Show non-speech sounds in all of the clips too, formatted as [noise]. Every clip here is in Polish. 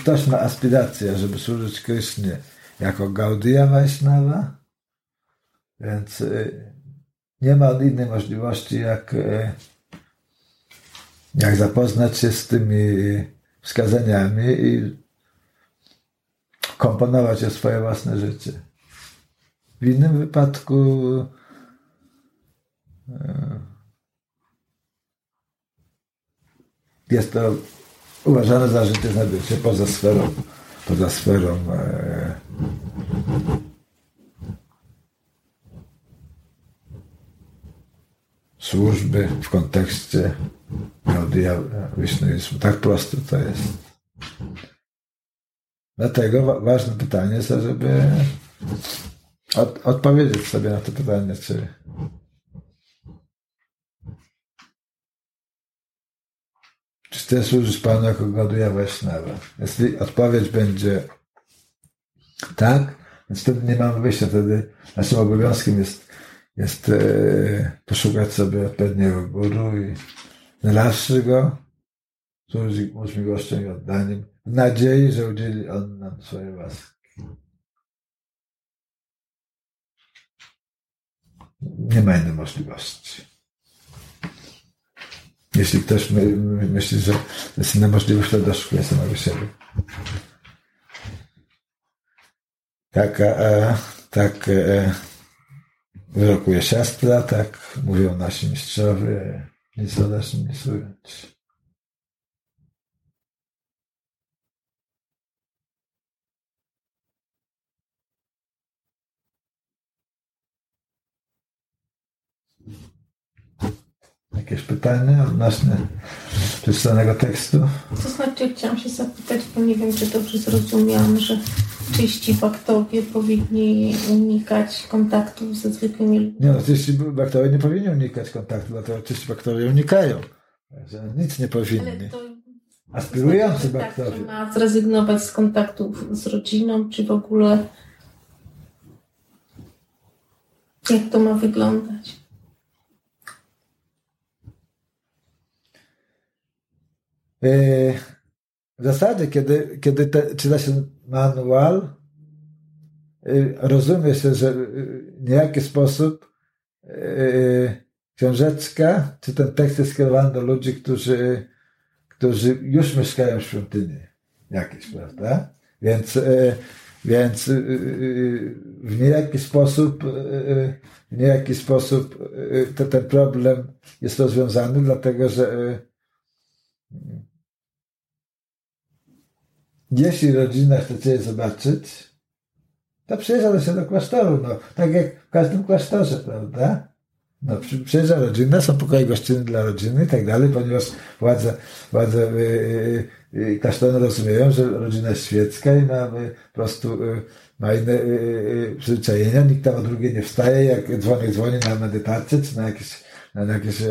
ktoś ma aspirację, żeby służyć Krysznie jako Gaudiya Vaishnava, więc y, nie ma innej możliwości, jak, y, jak zapoznać się z tymi wskazaniami i komponować je swoje własne życie. W innym wypadku y, jest to uważane za życie znajduje poza sferą, poza sferą e, służby w kontekście Gaudiya Wisznuizmu. Tak prosto to jest. Dlatego ważne pytanie jest, żeby od, odpowiedzieć sobie na to pytanie, czy czy chcesz służyć Panu jako Gaudiya Vaishnava? Jeśli odpowiedź będzie tak, więc wtedy nie mamy wyjścia, wtedy naszym obowiązkiem jest jest e, poszukać sobie odpowiedniego guru i znalazłszy go, służyć mu z miłością i oddaniem, w nadziei, że udzieli on nam swojej łaski. Nie ma innej możliwości. Jeśli ktoś my, my, myśli, że jest inna możliwość, to doszukuje samego siebie. Tak, e, tak e, wyrokuje siostra, tak mówią nasi mistrzowie, nic o nas nie słychać. Jakieś pytania odnośnie przeczytanego tekstu? To znaczy, chciałam się zapytać, bo nie wiem, czy dobrze zrozumiałam, że czyści baktowie powinni unikać kontaktów ze zwykłymi ludźmi. Nie no, czyści baktowie nie powinni unikać kontaktu, dlatego czyści baktowie unikają. Nic nie powinni. To, Aspirujący to znaczy, baktowie. Tak, ma zrezygnować z kontaktów z rodziną, czy w ogóle jak to ma wyglądać? Yy, w zasadzie, kiedy, kiedy te, czyta się manual, yy, rozumie się, że w niejaki sposób yy, książeczka, czy ten tekst jest skierowany do ludzi, którzy, którzy już mieszkają w świątyni jakiejś, prawda? Więc, więc w niejaki sposób, w niejaki sposób ten problem jest rozwiązany, dlatego że jeśli rodzina chce Cię zobaczyć, to przyjeżdża się do klasztoru, no, tak jak w każdym klasztorze, prawda? No, przyjeżdża rodzina, są pokoje gościnne dla rodziny i tak dalej, ponieważ władze, władze yy, yy, rozumieją, że rodzina jest świecka i ma yy, po prostu yy, ma inne yy, przyzwyczajenia, nikt tam o drugie nie wstaje, jak dzwonek dzwoni na medytację czy na jakieś na jakieś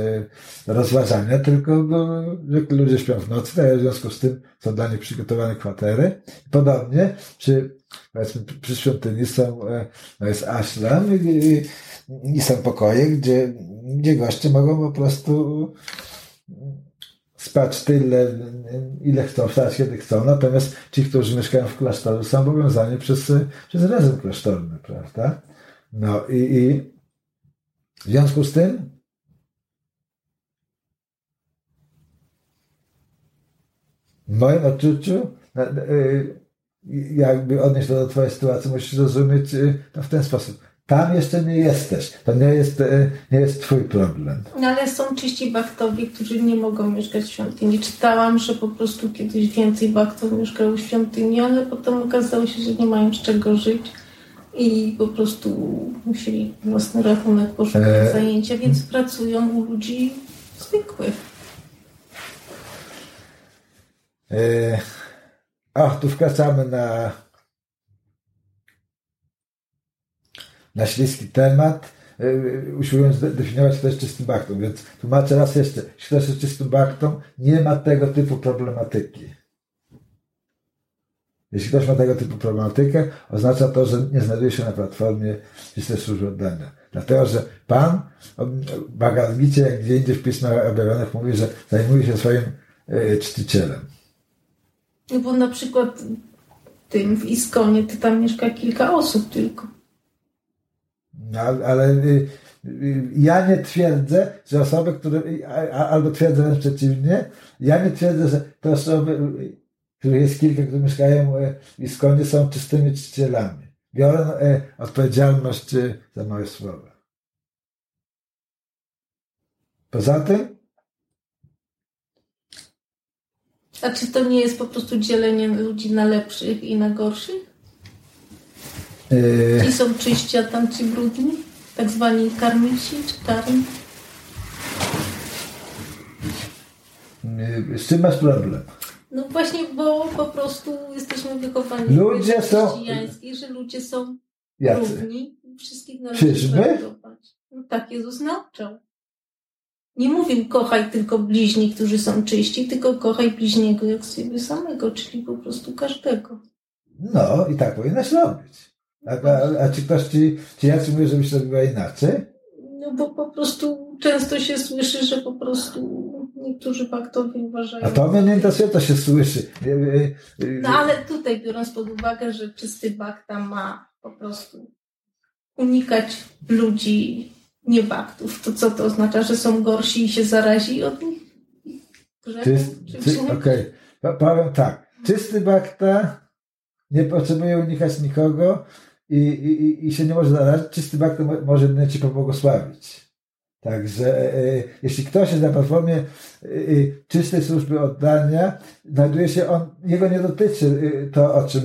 rozważania, tylko no, ludzie śpią w nocy, tak w związku z tym są dla nich przygotowane kwatery. Podobnie przy, powiedzmy, przy świątyni są, e, no jest ashram i, i, i są pokoje, gdzie, gdzie goście mogą po prostu spać tyle, ile chcą, wstać kiedy chcą. Natomiast ci, którzy mieszkają w klasztorze, są obowiązani przez, przez rezym klasztorny, prawda? No i, i w związku z tym w moim odczuciu, y, jakby odnieść to do Twojej sytuacji, musisz rozumieć to w ten sposób. Tam jeszcze nie jesteś. To nie jest, y, nie jest Twój problem. No ale są czyści baktowie, którzy nie mogą mieszkać w świątyni. Czytałam, że po prostu kiedyś więcej baktów mieszkało w świątyni, ale potem okazało się, że nie mają z czego żyć i po prostu musieli własny rachunek poszukać e... zajęcia, więc pracują u ludzi zwykłych. E, a, tu wkraczamy na, na śliski temat, e, usiłując definiować, co jest czystym baktą. Więc tłumaczę raz jeszcze, jeśli ktoś jest czystym baktą, nie ma tego typu problematyki. Jeśli ktoś ma tego typu problematykę, oznacza to, że nie znajduje się na platformie czystej służby oddania. Dlatego, że Pan w jak gdzie indziej w pismach objawionych mówi, że zajmuje się swoim e, czcicielem. No bo na przykład tym w Iskonie to tam mieszka kilka osób tylko. No, ale y, y, ja nie twierdzę, że osoby, które, albo twierdzę wręcz przeciwnie, ja nie twierdzę, że te osoby, y, których jest kilka, które mieszkają w Iskonie, są czystymi czcicielami. Biorą odpowiedzialność za moje słowa. Poza tym, A czy to nie jest po prostu dzielenie ludzi na lepszych i na gorszych? Yy... Ci są czyści, a tam ci brudni? Tak zwani karmici czy karmi? Z czym masz problem? No właśnie, bo po prostu jesteśmy wychowani ludzie są chrześcijańskiej, że ludzie są Jacy? równi. Wszystkich należy Czyżby? No tak Jezus nauczał. Nie mówił kochaj tylko bliźni, którzy są czyści, tylko kochaj bliźniego jak siebie samego, czyli po prostu każdego. No i tak powinnaś robić. A, a, a czy ktoś ci, ci jacy mówią, żebyś robiła inaczej? No bo po prostu często się słyszy, że po prostu niektórzy baktowie uważają... A to mnie nie interesuje, to się słyszy. No ale tutaj biorąc pod uwagę, że czysty bakta ma po prostu unikać ludzi niebaktów, to co to oznacza, że są gorsi i się zarazi od nich? Okej, okay. powiem tak. Czysty bakta nie potrzebuje unikać nikogo i, i, i się nie może zarazić. Czysty bakta może mnie ci pobłogosławić. Także e, e, jeśli ktoś jest na platformie e, czystej służby oddania, znajduje się on, jego nie dotyczy to, o czym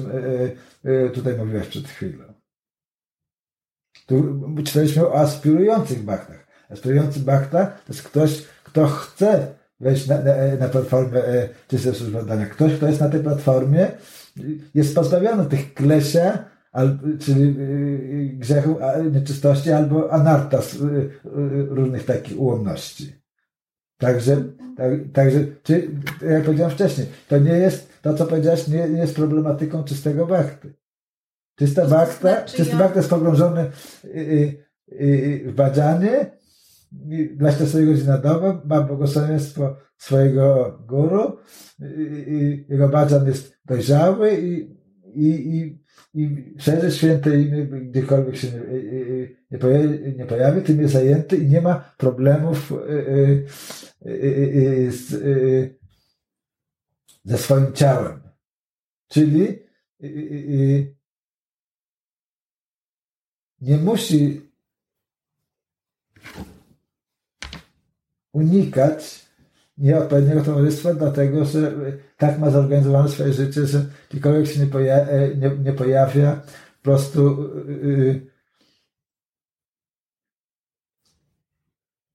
tutaj mówiłaś przed chwilą. Tu czytaliśmy o aspirujących bachtach. Aspirujący bachta to jest ktoś, kto chce wejść na, na, na platformę czystej służby oddania. Ktoś, kto jest na tej platformie, jest pozbawiony tych klesia, czyli y, y, grzechu, nieczystości albo anartas, y, różnych takich ułomności. Także, tak, także czy, jak powiedziałem wcześniej, to nie jest, to co powiedziałeś, nie, nie jest problematyką czystego bakty. Czysta bakta, znaczy czysty ja... bakta jest pogrążony w badzanie, 24 godziny na dobę, ma błogosławieństwo swojego guru, jego badzan jest dojrzały i, i, i, i szerzy święte imię, gdziekolwiek się nie, nie, pojawi, nie pojawi, tym jest zajęty i nie ma problemów z, ze swoim ciałem. Czyli nie musi unikać nieodpowiedniego towarzystwa, dlatego że tak ma zorganizowane swoje życie, że gdziekolwiek się nie, poja nie, nie pojawia, po prostu yy,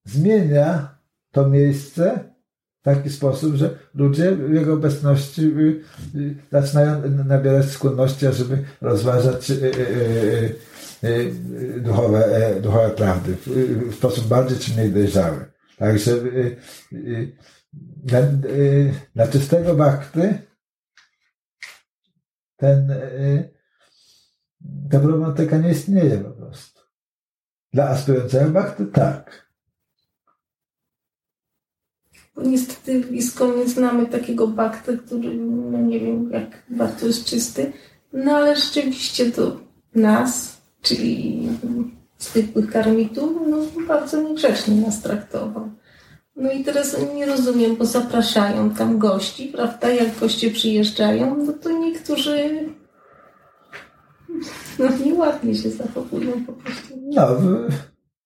zmienia to miejsce w taki sposób, że ludzie w jego obecności yy, yy, zaczynają nabierać skłonności, ażeby rozważać duchowe, duchowe prawdy w sposób bardziej czy mniej dojrzały. Także y, y, dla, y, dla czystego bakty ten, ta problematyka nie istnieje po prostu. Dla aspirującego bakty tak. Niestety w Iskonie znamy takiego bakty, który, no nie wiem jak bardzo jest czysty, no ale rzeczywiście do nas, czyli zwykłych karmitów, no bardzo niegrzecznie nas traktował. No i teraz nie rozumiem, bo zapraszają tam gości, prawda? Jak goście przyjeżdżają, no to niektórzy no nieładnie się zachowują po prostu. No,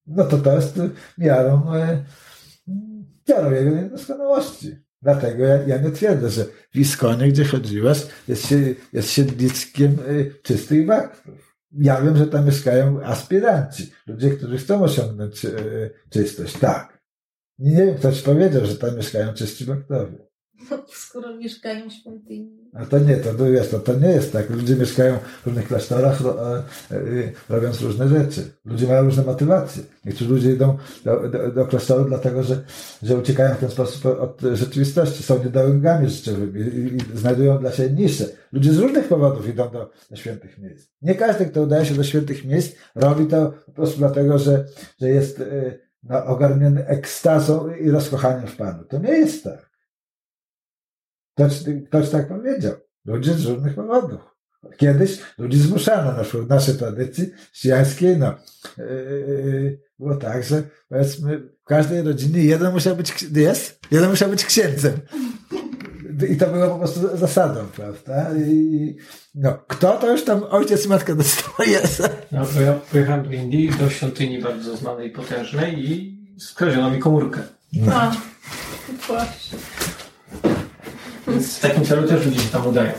no to to jest miarą, e, miarą jego niedoskonałości. Dlatego ja, ja nie twierdzę, że w Iskonie, gdzie chodziłaś, jest, jest siedliskiem e, czystych baktów ja wiem, że tam mieszkają aspiranci, ludzie, którzy chcą osiągnąć e, czystość. Tak. Nie wiem, ktoś powiedział, że tam mieszkają czyści bakterie. [laughs] Skoro mieszkają w świątyni. A to nie, to, wiesz, to, to nie jest tak. Ludzie mieszkają w różnych klasztorach, e, e, robiąc różne rzeczy. Ludzie mają różne motywacje. Niektórzy ludzie idą do, do, do klasztoru dlatego, że, że uciekają w ten sposób od rzeczywistości. Są niedołęgami życiowymi i, i znajdują dla siebie nisze. Ludzie z różnych powodów idą do, do świętych miejsc. Nie każdy, kto udaje się do świętych miejsc, robi to po prostu dlatego, że, że jest e, no, ogarniony ekstazą i rozkochaniem w Panu. To nie jest tak. Ktoś, ktoś tak powiedział. Ludzie z różnych powodów. Kiedyś ludzi zmuszano, na przykład w naszej tradycji chrześcijańskiej, no, yy, było tak, że powiedzmy w każdej rodzinie jeden musiał być, jest, jeden musiał być księdzem. I to było po prostu zasadą, prawda? I, no, kto to już tam ojciec i matka dostaje? [laughs] No, bo ja pojechałem do Indii, do świątyni bardzo znanej i potężnej i skradziono mi komórkę. No. A, właśnie. Więc w takim celu też ludzie się tam udają.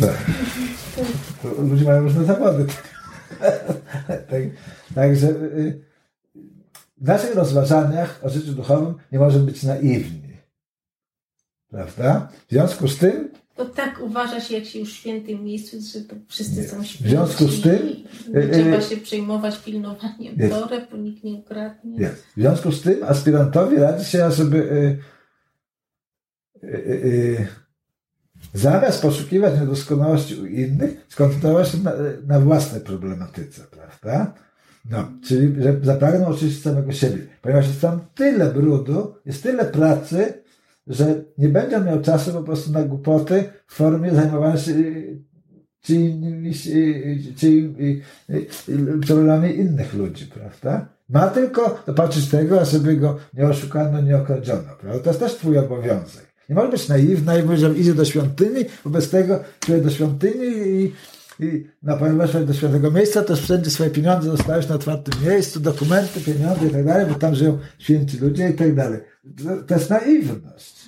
Tak. Ludzie mają różne zawody. tak, także y, w naszych rozważaniach o życiu duchowym nie możemy być naiwni. Prawda? W związku z tym. To tak uważa się, jak się już w świętym miejscu, że to wszyscy nie. są święci. W związku z tym. Nie trzeba się przejmować pilnowaniem toreb, bo nikt nie ukradnie. Jest. W związku z tym aspirantowi radzi się, żeby y, y, y, zamiast poszukiwać niedoskonałości u innych, skoncentrować się na, na własnej problematyce, prawda? No, czyli że zapragnął oczyścić samego siebie, ponieważ jest tam tyle brudu, jest tyle pracy, że nie będzie miał czasu po prostu na głupoty w formie zajmowania się czyimiś, czyimi problemami innych ludzi, prawda? Ma tylko dopatrzyć tego, żeby go nie oszukano, nie okradziono, prawda? To jest też twój obowiązek. Nie może być naiwna i mówić, że idzie do świątyni, wobec tego idzie do świątyni i, i na ponieważ do świętego miejsca, to wszędzie swoje pieniądze dostajesz na otwartym miejscu, dokumenty, pieniądze i tak dalej, bo tam żyją święci ludzie i tak dalej. To, to jest naiwność.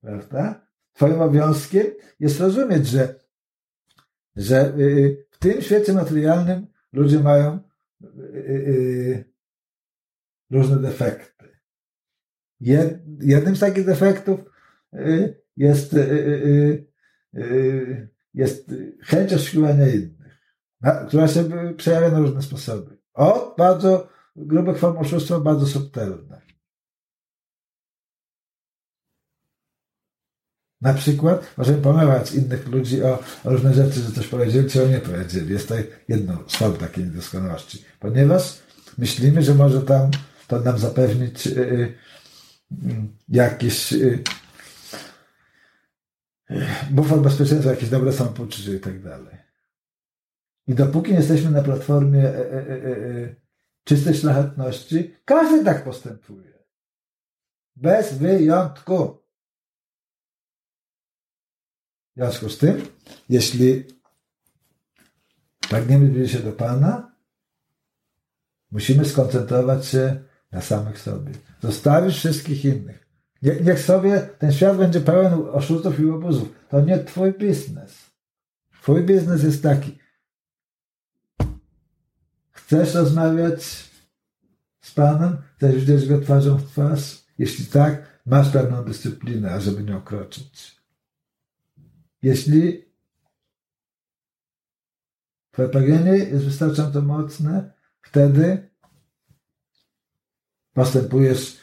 Prawda? Twoim obowiązkiem jest rozumieć, że, że y, w tym świecie materialnym ludzie mają y, y, różne defekty. Jednym z takich defektów jest, jest chęć oszukiwania innych, która się przejawia na różne sposoby. Od bardzo grubych form oszustwa, bardzo subtelne. Na przykład możemy pomyłać innych ludzi o, o, różne rzeczy, że coś powiedzieli, czy o nie powiedzieli. Jest to jedno z form takiej niedoskonałości. Ponieważ myślimy, że może tam to nam zapewnić y, y, jakiś y, bufor bezpieczeństwa, jakieś dobre samopoczucie i tak dalej. I dopóki jesteśmy na platformie e, e, e, czystej szlachetności, każdy tak postępuje. Bez wyjątku. W związku z tym, jeśli pragniemy zbliżyć się do Pana, musimy skoncentrować się na samych sobie. Zostawisz wszystkich innych. Niech sobie ten świat będzie pełen oszustów i łobuzów. To nie twój biznes. Twój biznes jest taki. Chcesz rozmawiać z Panem? Chcesz widzieć Go twarzą w twarz? Jeśli tak, masz pewną dyscyplinę, ażeby nie okroczyć. Jeśli Twoje pragnienie jest wystarczająco mocne, wtedy postępujesz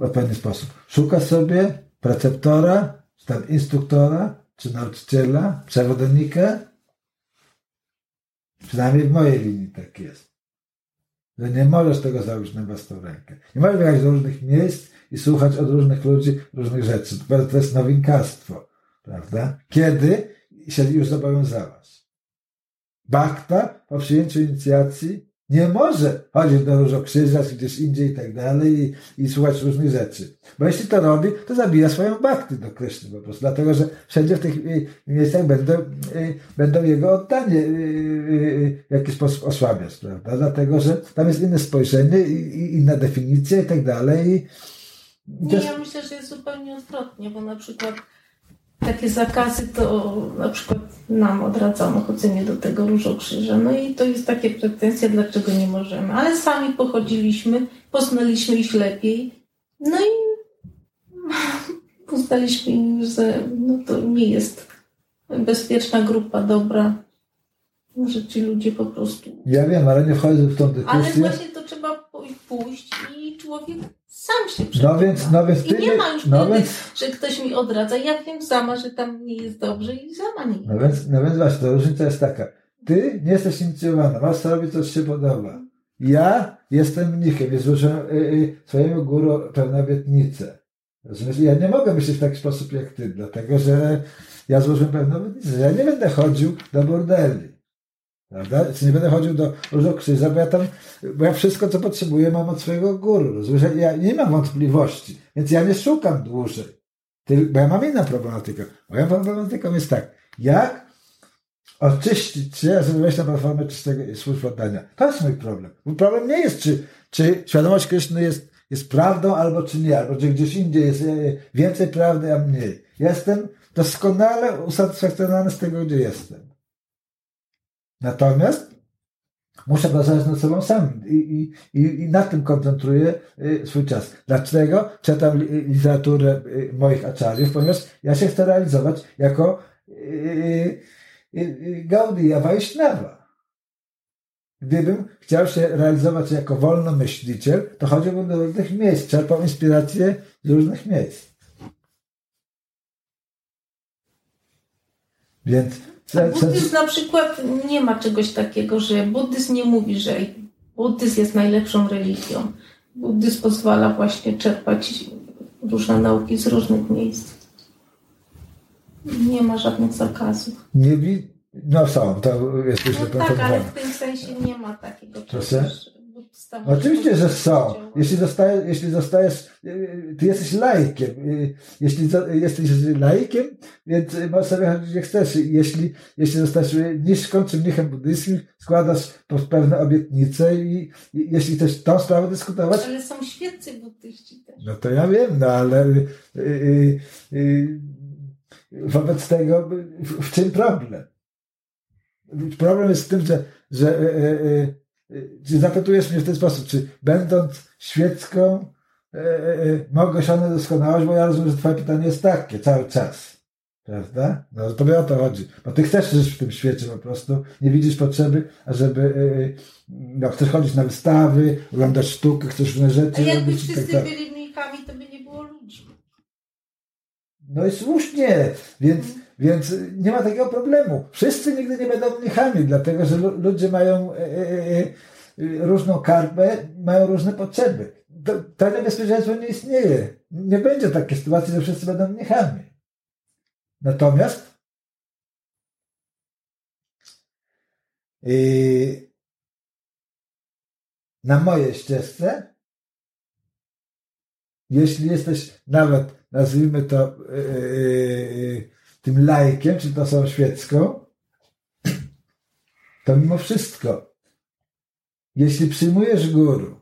w odpowiedni sposób. Szuka sobie preceptora, czy tam instruktora, czy nauczyciela, przewodnika. Przynajmniej w mojej linii tak jest. Że nie możesz tego zrobić na własną rękę. Nie możesz jechać do różnych miejsc i słuchać od różnych ludzi różnych rzeczy. To jest nowinkarstwo, prawda? Kiedy się już zobowiązałaś. Bakta po przyjęciu inicjacji nie może chodzić do różokrzyża, gdzieś indziej i tak dalej i, i słuchać różnych rzeczy. Bo jeśli to robi, to zabija swoją bakty do Kryszny po prostu. Dlatego, że wszędzie w tych y, miejscach będą, y, będą jego oddanie y, w jakiś sposób osłabiać, prawda? Dlatego, że tam jest inne spojrzenie i inna definicja i tak dalej. Nie, ja myślę, że jest zupełnie odwrotnie, bo na przykład takie zakazy to na przykład nam odradzano chodzenie do tego różokrzyża. No i to jest takie pretensje, dlaczego nie możemy. Ale sami pochodziliśmy, poznaliśmy ich lepiej. No i uznaliśmy, że no to nie jest bezpieczna grupa, dobra. Że ci ludzie po prostu. Ja wiem, ale nie wchodzę w tą dyskusję. Ale właśnie to trzeba pójść i człowiek sam się przekona. No więc, no więc ty I nie ma już no wtedy, więc, że ktoś mi odradza. Ja wiem sama, że tam nie jest dobrze i sama nie No więc, no więc właśnie, to różnica jest taka. Ty nie jesteś inicjowana, masz robić, co ci się podoba. Ja jestem mnichem i złożyłem y, y, swojemu guru pewne obietnice. Rozumiesz? Ja nie mogę myśleć w taki sposób jak ty, dlatego że ja złożyłem pewną obietnicę, że ja nie będę chodził do bordeli. Prawda? Czy nie będę chodził do różnego krzyża, bo ja tam, bo ja wszystko, co potrzebuję, mam od swojego guru. Rozumiesz? Ja nie mam wątpliwości, więc ja nie szukam dłużej. Bo ja mam inną problematykę. Moją problematyką jest tak, jak oczyścić się, żeby wejść na platformę czystego służb oddania. To jest mój problem. Mój problem nie jest, czy, czy świadomość Kryszny jest, jest prawdą, albo czy nie, albo czy gdzieś indziej jest e, więcej prawdy, a mniej. Jestem doskonale usatysfakcjonowany z tego, gdzie jestem. Natomiast muszę pracować nad sobą sam i, i, i na tym koncentruję y, swój czas. Dlaczego czytam literaturę y, moich aczariów? Ponieważ ja się chcę realizować jako y, Gaudiya Vaishnava. Gdybym chciał się realizować jako wolnomyśliciel, to chodziłbym do różnych miejsc, czerpał inspirację z różnych miejsc. Więc Buddyzm na przykład nie ma czegoś takiego, że buddyzm nie mówi, że buddyzm jest najlepszą religią. Buddyzm pozwala właśnie czerpać różne nauki z różnych miejsc. Nie ma żadnych zakazów. Nie no są, to jest no Tak, ale w tym sensie nie ma takiego czegoś. Oczywiście, że są. Jeśli, zostaje, jeśli zostajesz, y, ty jesteś laikiem. Y, jeśli jesteś laikiem, więc możesz sobie chodzić gdzie chcesz. Jeśli, jeśli zostajesz niżką czy mnichem buddyjskim, składasz pewne obietnice i, i jeśli chcesz tą sprawę dyskutować. Ale są świeccy buddyści też. No to ja wiem, no ale y, wobec tego w, w czym problem? Problem jest w tym, że, że czy zapytujesz mnie w ten sposób, czy będąc świecką e, e, mogę osiągnąć doskonałość, bo ja rozumiem, że twoje pytanie jest takie cały czas. Prawda? No to o to chodzi. Bo ty chcesz żyć w tym świecie po prostu, nie widzisz potrzeby, ażeby e, no, chcesz chodzić na wystawy, oglądać sztukę, chcesz różne rzeczy. A jakby robić, wszyscy tak, byli mnikami, to by nie było ludzi. No i słusznie, więc. Więc nie ma takiego problemu. Wszyscy nigdy nie będą mnichami, dlatego że ludzie mają e, e, e, różną karmę, mają różne potrzeby. To, to niebezpieczeństwo nie istnieje. Nie będzie takiej sytuacji, że wszyscy będą mnichami. Natomiast na mojej ścieżce, jeśli jesteś nawet, nazwijmy to, tym lajkiem, czy to są świecką, to mimo wszystko, jeśli przyjmujesz guru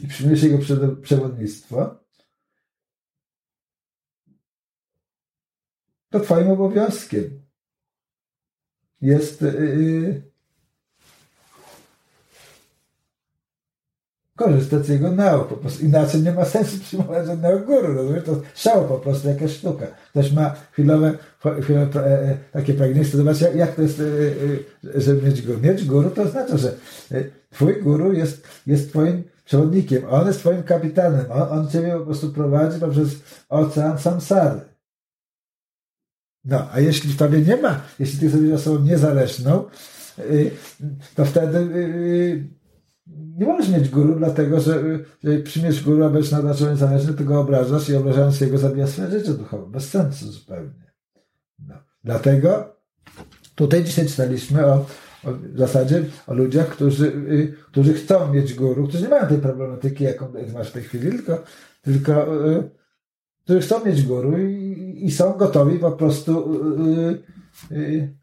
i przyjmujesz jego przewodnictwo, to twoim obowiązkiem jest yy, korzystać z jego nauk. Po prostu inaczej nie ma sensu [laughs] przyjmować żadnego guru, rozumiesz? To szał po prostu, jakaś sztuka. Ktoś ma chwilowe, chwilowe e, e, takie pragnienie, zobacz jak, jak to jest, e, żeby mieć guru. Mieć guru to oznacza, że twój guru jest, jest twoim przewodnikiem, on jest twoim kapitanem, on, on ciebie po prostu prowadzi poprzez ocean samsary. No, a jeśli w tobie nie ma, jeśli ty jesteś osobą niezależną, to wtedy nie możesz mieć guru, dlatego że, że przymiesz guru, a będziesz nadal niezależny, to go obrażasz i obrażając jego zabija swoje życie duchowe. Bez sensu zupełnie. No. Dlatego tutaj dzisiaj czytaliśmy o, o w zasadzie o ludziach, którzy, y, którzy chcą mieć guru, którzy nie mają tej problematyki, jaką masz w tej chwili, tylko, tylko y, którzy chcą mieć guru i, i są gotowi po prostu y, y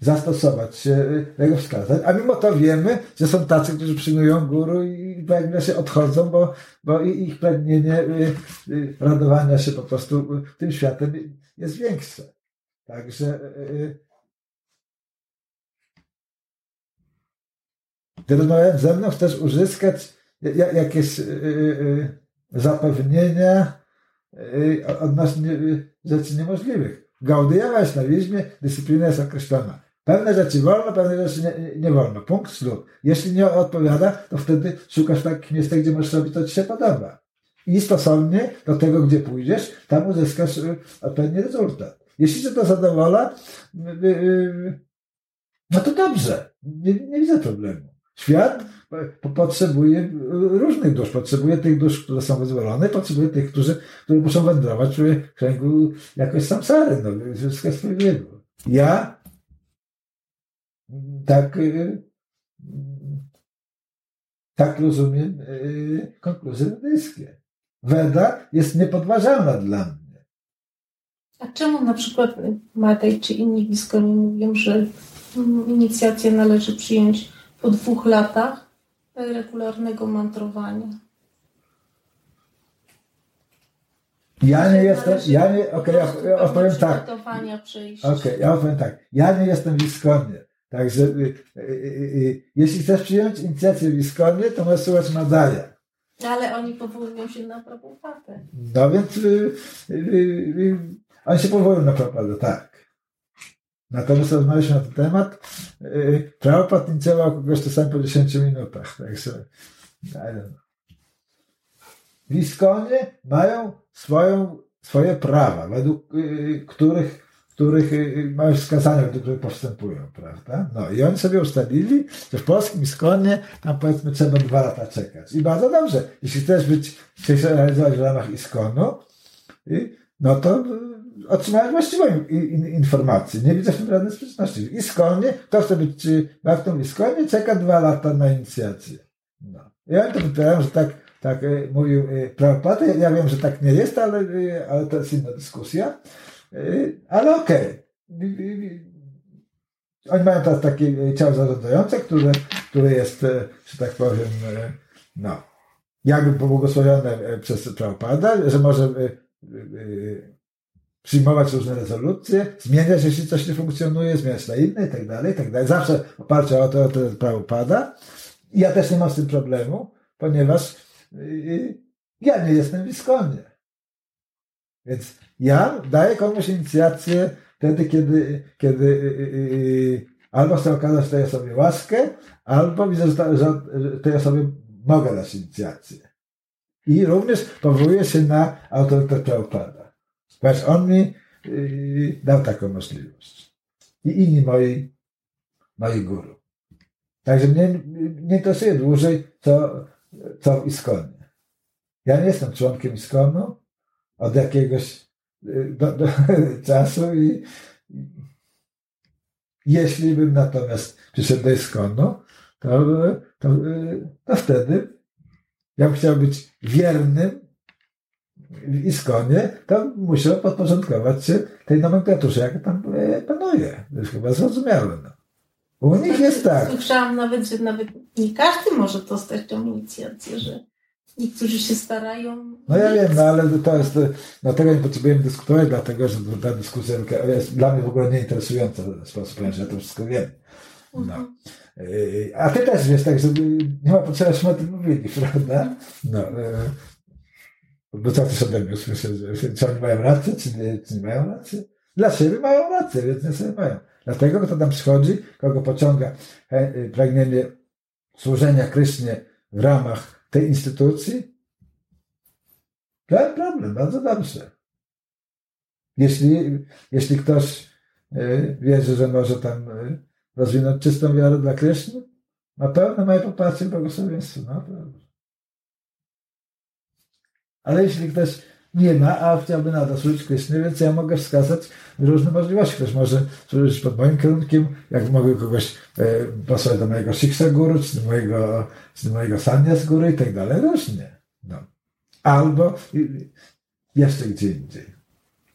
zastosować się, jego wskazać, a mimo to wiemy, że są tacy, którzy przyjmują guru i pewnie się odchodzą, bo, bo ich pragnienie y, y, radowania się po prostu tym światem jest większe. Także gdy rozmawiając ze mną, chcesz uzyskać jakieś zapewnienia odnośnie rzeczy niemożliwych. Gaudyja Wajsznawizmie dyscyplina jest określona. Pewne rzeczy wolno, pewne rzeczy nie, nie wolno. Punkt ślub. Jeśli nie odpowiada, to wtedy szukasz takich miejsc, gdzie możesz robić to, co ci się podoba. I stosownie do tego, gdzie pójdziesz, tam uzyskasz y, odpowiedni rezultat. Jeśli cię to zadowala, y, y, no to dobrze. Nie, nie widzę problemu. Świat potrzebuje różnych dusz. Potrzebuje tych dusz, które są wyzwolone, potrzebuje tych, którzy, muszą wędrować w kręgu jakoś samsary. No, wszystko jest sprawiedliwe. Ja tak, y, tak rozumiem y, konkluzje wedyjskie. Weda jest niepodważalna dla mnie. A czemu na przykład Matej czy inni blisko nie mówią, że inicjację należy przyjąć po dwóch latach regularnego mantrowania? Ja nie jestem, ja nie, okej, okay, ja odpowiem tak. Okej, okay, ja tak. Ja nie jestem w Iskonie. Także y, y, y, jeśli chcesz przyjąć inicjację w Iskonie, to możesz słuchać Madaja. Ale oni powołują się na Prabhupatę. No więc oni się powołują na Prabhupatę, tak. Natomiast rozmawialiśmy na ten temat. Prabhupada działał kogoś czasami po 10 minutach. Także, w Iskonie mają swoją, swoje prawa, według y, których, których y, mają wskazania, według których postępują, prawda? No i oni sobie ustalili, że w polskim Iskonie tam powiedzmy trzeba dwa lata czekać. I bardzo dobrze. Jeśli chcesz być, chcesz realizować w ramach Iskonu, y, no to otrzymałem właściwą informację. Nie widzę w tym żadnej sprzeczności. W Iskonie, kto chce być w Iskonie, czeka dwa lata na inicjację. No. I oni to pytają, że tak tak mówił Prabhupada. Ja wiem, że tak nie jest, ale, ale to jest inna dyskusja. Ale okej. Okay. Oni mają teraz takie ciało zarządzające, które, które jest, że tak powiem, no, jakby pobłogosławione przez Prabhupada, że może przyjmować różne rezolucje, zmieniać, jeśli coś nie funkcjonuje, zmieniać na inne i tak dalej, tak dalej. Zawsze oparcie o to, o to Prabhupada. I ja też nie mam z tym problemu, ponieważ ja nie jestem w Iskonie. Więc ja daję komuś inicjację wtedy, kiedy, kiedy yy, albo chcę okazać tej osobie łaskę, albo widzę, że, że tej osobie mogę dać inicjację. I również powołuję się na autorytet Prabhupada. Ponieważ on mi yy, dał taką możliwość. I inni moi, moi guru. Także mnie nie interesuje dłużej, co co w Iskonie. Ja nie jestem członkiem Iskonu od jakiegoś y, do, do [laughs] czasu i jeśli bym natomiast przyszedł do Iskonu, to, to, to wtedy ja bym chciał być wiernym w Iskonie, to muszę podporządkować się tej nomenklaturze, jaka tam e, panuje. To jest chyba zrozumiałe. No. U nich jest tak. Słyszałam nawet, że nawet nie każdy może dostać tą inicjację, że niektórzy się starają. No ja wiem, no ale to jest, no tego nie potrzebujemy dyskutować, dlatego że ta dyskusja jest dla mnie w ogóle nieinteresująca w sposób, ponieważ ja to wszystko wiem. No. Mhm. A ty też wiesz, tak, że nie ma potrzeby, żebyśmy o tym mówili, [laughs] prawda? No. E, bo co też ode mnie usłyszeć, czy oni mają rację, czy nie, czy nie mają racji? Dla siebie mają rację, więc nie sobie mają. Dlatego, kto tam przychodzi, kogo pociąga pragnienie służenia Krysznie w ramach tej instytucji, to problem, bardzo dobrze. Jeśli, jeśli ktoś y, wierzy, że może tam y, rozwinąć czystą wiarę dla Kryszny, na pewno moje poparcie błogosławieństwo, naprawdę. Ale jeśli ktoś nie ma, a chciałby nadal służyć Kryszny, więc ja mogę wskazać różne możliwości. Ktoś może służyć pod moim kierunkiem, jak mogę kogoś e, posłać do mojego Shiksha Guru, czy do mojego, czy do mojego Sanyas i tak dalej, różnie. No. Albo jeszcze gdzie indziej.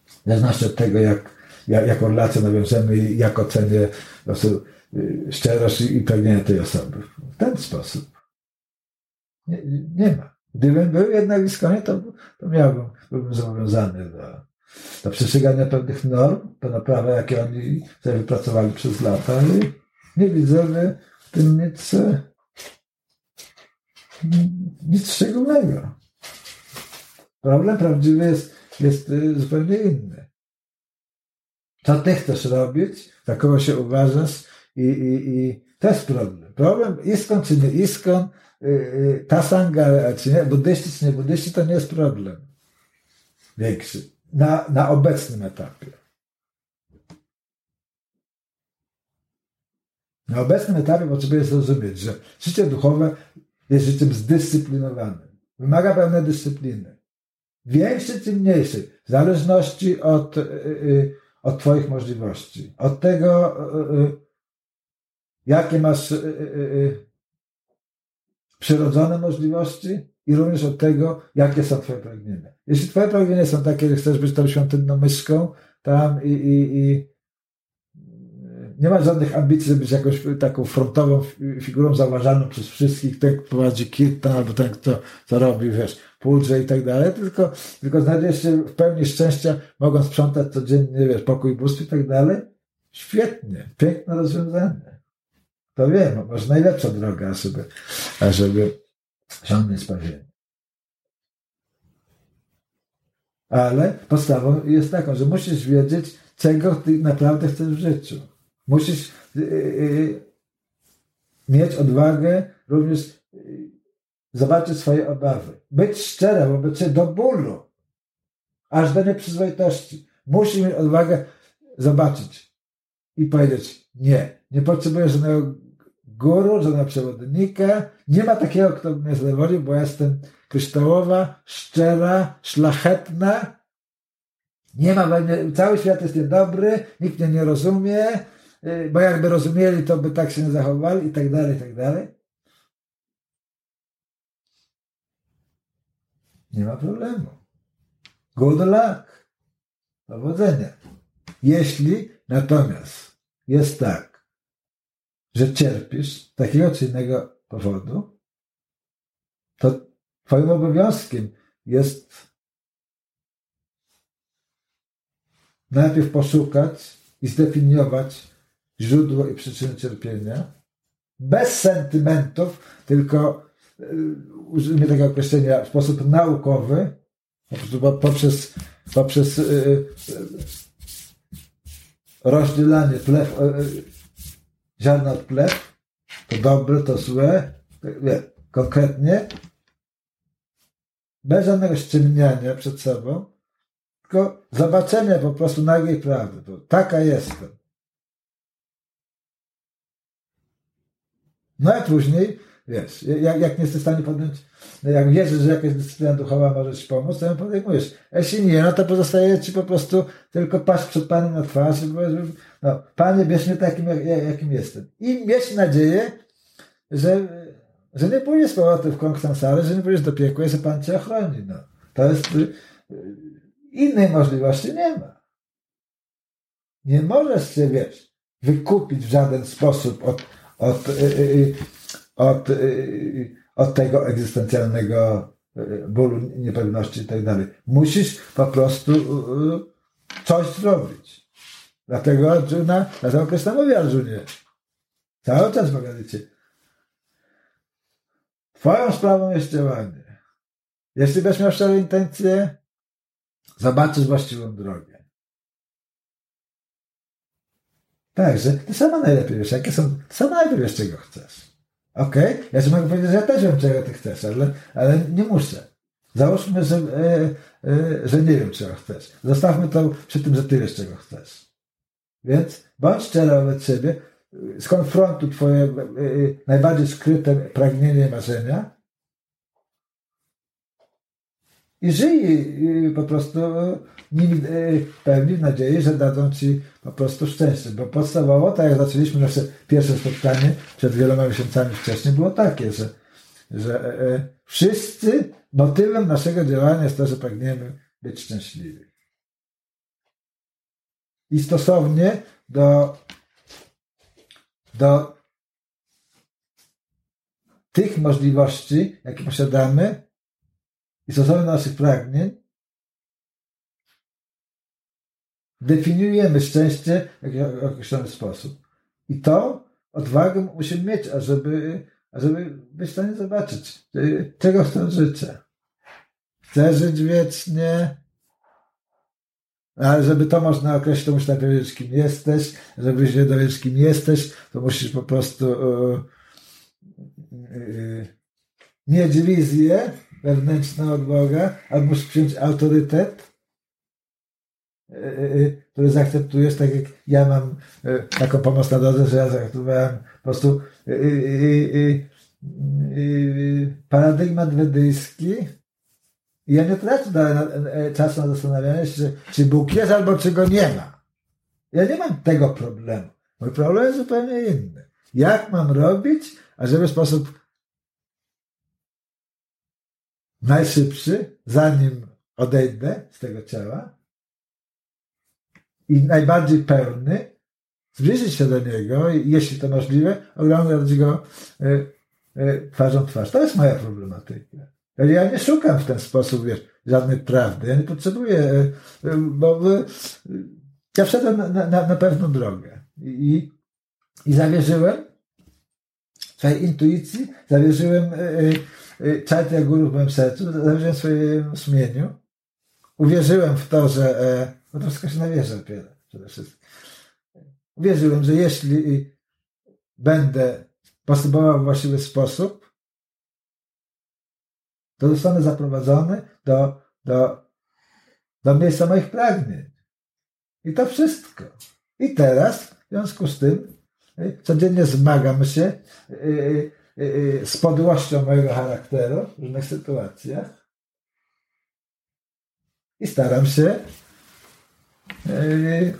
W od tego, jak, jak, jaką relację nawiążemy i jak ocenię po prostu y, szczerość i pragnienie tej osoby. W ten sposób. Nie, nie ma. Gdybym był jednak w Iskonie, to, to miałbym, byłbym zobowiązany do, do przestrzegania pewnych norm, pewne prawa, jakie oni sobie wypracowali przez lata i nie widzę w tym nic, nic szczególnego. Problem prawdziwy jest, jest y, zupełnie inny. Co ty chcesz robić, za kogo się uważasz i, i, i to jest problem. Problem iskon czy nie iskon, ta sanga, czy nie, buddyści, czy nie buddyści, to nie jest problem większy na, na obecnym etapie. Na obecnym etapie potrzebuję zrozumieć, że życie duchowe jest życiem zdyscyplinowanym. Wymaga pewnej dyscypliny. Większej czy mniejszej, w zależności od, yy, od Twoich możliwości. Od tego, jakie masz przyrodzone możliwości i również od tego, jakie są Twoje pragnienia. Jeśli Twoje pragnienia są takie, że chcesz być tą świątynną myszką tam i, i, i nie masz żadnych ambicji, żeby być jakąś taką frontową figurą zauważalną przez wszystkich, ten, kto prowadzi kirtan, albo ten, kto, co robi, wiesz, pudrze i tak dalej, tylko, tylko znajdziesz się w pełni szczęścia, mogąc sprzątać codziennie, wiesz, pokój, bóstw i tak dalej. Świetnie, piękne rozwiązanie. To wiem, może najlepsza droga, żeby, żeby osiągnąć spełnienie. Ale podstawą jest taką, że musisz wiedzieć, czego ty naprawdę chcesz w życiu. Musisz yy, mieć odwagę również yy, zobaczyć swoje obawy. Być szczera wobec siebie do bólu, aż do nieprzyzwoitości. Musisz mieć odwagę zobaczyć i powiedzieć nie. Nie potrzebuję żadnego guru, żadnego przewodnika. Nie ma takiego, kto mnie zadowolił, bo jestem kryształowa, szczera, szlachetna. Nie ma, cały świat jest niedobry, nikt mnie nie rozumie, Y, bo jakby rozumieli, to by tak się nie zachowali i tak dalej, i tak dalej. Nie ma problemu. Good luck. Powodzenia. Jeśli natomiast jest tak, że cierpisz z takiego czy innego powodu, to Twoim obowiązkiem jest najpierw poszukać i zdefiniować źródło i przyczyny cierpienia, bez sentymentów, tylko e, użyjmy tego określenia w sposób naukowy, poprzez, poprzez yy, rozdzielanie plew, ziarna od plew, to dobre, to złe, nie, konkretnie, bez żadnego ściemniania przed sobą, tylko zobaczenia po prostu nagiej prawdy, bo taka jestem. No a później, wiesz, jak, jak nie jesteś w stanie podjąć, no jak wierzysz, że jakaś dyscyplina duchowa może ci pomóc, to ją podejmujesz. A jeśli nie, no to pozostaje ci po prostu tylko paść przed Panem na twarz i powiesz, no, Panie, bierz mnie takim, jak, jakim jestem. I mieć nadzieję, że, że nie pójdziesz z powrotem w krąg sansary, że nie pójdziesz do piekła i że Pan cię ochroni. No. To jest, innej możliwości nie ma. Nie możesz się, wiesz, wykupić w żaden sposób od, od, y, y, y, od, od tego egzystencjalnego bólu, niepewności i tak dalej. Musisz po prostu coś zrobić. Dlatego Arjuna, dlatego Krishna mówi Arjunie, cały czas powiadacie, twoją sprawą jest działanie. Jeśli będziesz miał szczere intencje, zobaczysz właściwą drogę. Tak, że ty sama najlepiej wiesz, jakie są, sama najlepiej wiesz, czego chcesz. Okej? Okay? Ja ci mogę powiedzieć, że ja też wiem, czego ty chcesz, ale, ale nie muszę. Załóżmy, że, e, e, że nie wiem, czego chcesz. Zostawmy to przy tym, że ty wiesz, czego chcesz. Więc bądź szczera wobec siebie, skonfrontuj twoje e, e najbardziej skryte pragnienie marzenia i żyj po prostu nimi pełni nadziei, że dadzą ci po prostu szczęście. Bo podstawowo, tak jak zaczęliśmy nasze pierwsze spotkanie przed wieloma miesiącami wcześniej, było takie, że, że e, e, wszyscy motywem naszego działania jest to, że pragniemy być szczęśliwi. I stosownie do, do tych możliwości, jakie posiadamy, i stosownie do naszych pragnień, definiujemy szczęście w określony sposób. I to odwagę musimy mieć, ażeby, ażeby być w stanie zobaczyć, czego chcę życzę. Chcę żyć wiecznie, ale żeby to można określić, to musisz najpierw wiedzieć, kim jesteś. Żeby się kim jesteś, to musisz po prostu yy, yy, mieć wizję wewnętrzną od Boga, albo przyjąć autorytet które zaakceptujesz, tak jak ja mam taką pomoc na drodze, że ja zaakceptowałem po prostu paradygmat wedyjski ja nie tracę czasu na zastanawianie się, czy Bóg jest albo czy go nie ma. Ja nie mam tego problemu. Mój problem jest zupełnie inny. Jak mam robić, ażeby w sposób najszybszy, zanim odejdę z tego ciała i najbardziej pełny, zbliżyć się do niego i jeśli to możliwe, oglądać go y, y, twarzą twarz. To jest moja problematyka. Ja nie szukam w ten sposób wiesz, żadnej prawdy. Ja nie potrzebuję, y, bo ja wszedłem na, na, na pewną drogę i, i zawierzyłem swojej intuicji, zawierzyłem Czajtia Guru w moim sercu, zawierzyłem swojemu sumieniu. Uwierzyłem w to, że, no to wszystko się na wierze opiera przede wszystkim. Uwierzyłem, że jeśli będę postępował w właściwy sposób, to zostanę zaprowadzony do, do, do miejsca moich pragnień. I to wszystko. I teraz, w związku z tym, codziennie zmagam się z podłością mojego charakteru w różnych sytuacjach i staram się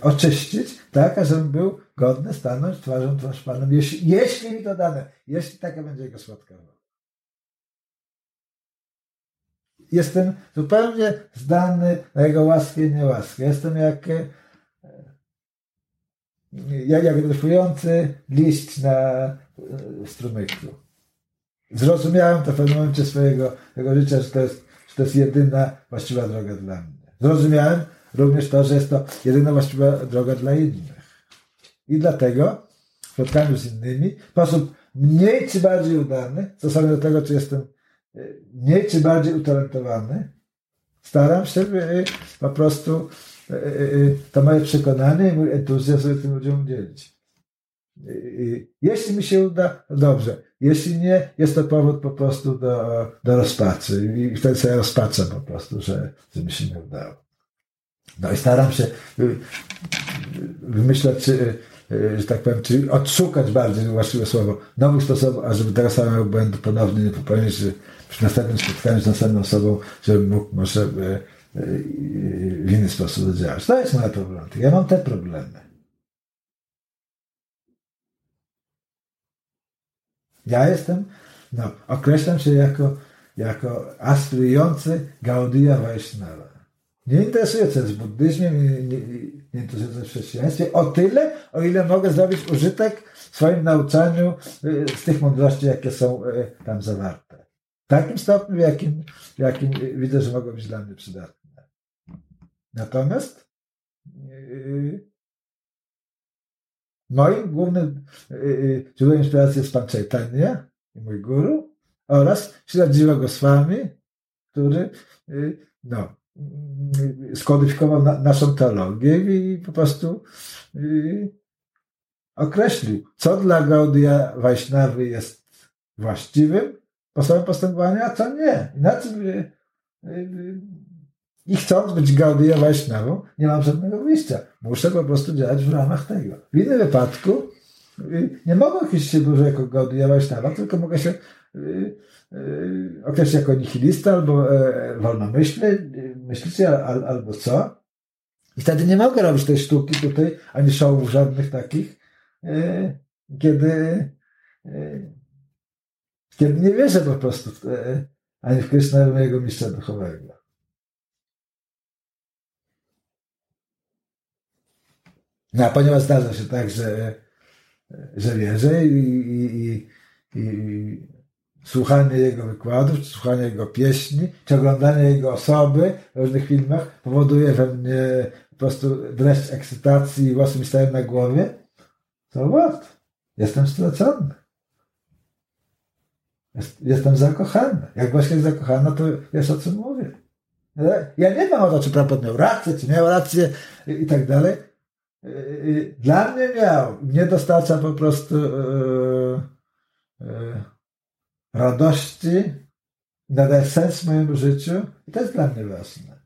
oczyścić, tak, ażebym był godny stanąć twarzą twarz Panem, jeśli, jeśli mi to dane, jeśli taka będzie jego słodka wola. Jestem zupełnie zdany na jego łaskę i niełaskę. Jestem jak jak, jak dryfujący liść na strumyku. Zrozumiałem to w pewnym momencie swojego tego życia, że to, jest, że to jest jedyna właściwa droga dla mnie. Zrozumiałem również to, że jest to jedyna właściwa droga dla innych. I dlatego w spotkaniu z innymi w sposób mniej czy bardziej udany, stosownie do tego, czy jestem e, mniej czy bardziej utalentowany, staram się e, po prostu e, to moje przekonanie i mój entuzjazm sobie tym ludziom dzielić. Jeśli mi się uda, dobrze. Jeśli nie, jest to powód po prostu do, do rozpaczy. I wtedy sobie rozpaczę po prostu, że, że mi się nie udało. No i staram się wymyślać, czy, że tak powiem, czy odszukać bardziej właściwe słowo nowych sposobów, a żeby tego samego błędu ponownie nie popełnić, że przy następnym spotkaniu z następną osobą, żebym mógł może e, w inny sposób działać. To jest moja problematyka. Ja mam te problemy. Ja jestem, no, określam się jako, jako aspirujący Gaudia Vaishnava. Nie interesuję się w buddyzmie, nie, nie, nie interesuję się w chrześcijaństwie o tyle, o ile mogę zrobić użytek w swoim nauczaniu y, z tych mądrości, jakie są y, tam zawarte. W takim stopniu, w jakim, jakim widzę, że mogą być dla mnie przydatne. Natomiast yy, Moim głównym źródłem inspiracji jest Pan Chaitanya i mój guru oraz Śradziła Goswami, który no, skodyfikował na, naszą teologię i po prostu określił, co dla Gaudia Wajśnawy jest właściwym sposobem postępowania, a co nie. I chcąc być Gaudia Wajsznawą, nie mam żadnego wyjścia. Muszę po prostu działać w ramach tego. W innym wypadku y, nie mogę określić się dużo jako Gaudia Wajsznawa, tylko mogę się y, y, określić jako nihilista albo e, wolnomyślny, myślicie albo co. I wtedy nie mogę robić tej sztuki tutaj, ani showów żadnych takich, e, kiedy, e, kiedy nie wierzę po prostu w, ani w Krishna, mojego mistrza duchowego. No a ponieważ zdarza się tak, że, że wierzę i, i, i, i słuchanie jego wykładów, słuchanie jego pieśni, czy oglądanie jego osoby w różnych filmach powoduje we mnie po prostu dreszcz ekscytacji i włosy mi stają na głowie, to what? Jestem stracony. Jest, jestem zakochany. Jak właśnie zakochana, to wiesz o czym mówię. Ja nie mam o to, czy Prabhupada miał rację, czy miał rację i tak dalej. Y, y, dla mnie miał. Mnie dostarcza po prostu yy, radości, nadaje sens mojemu życiu i to jest dla mnie ważne.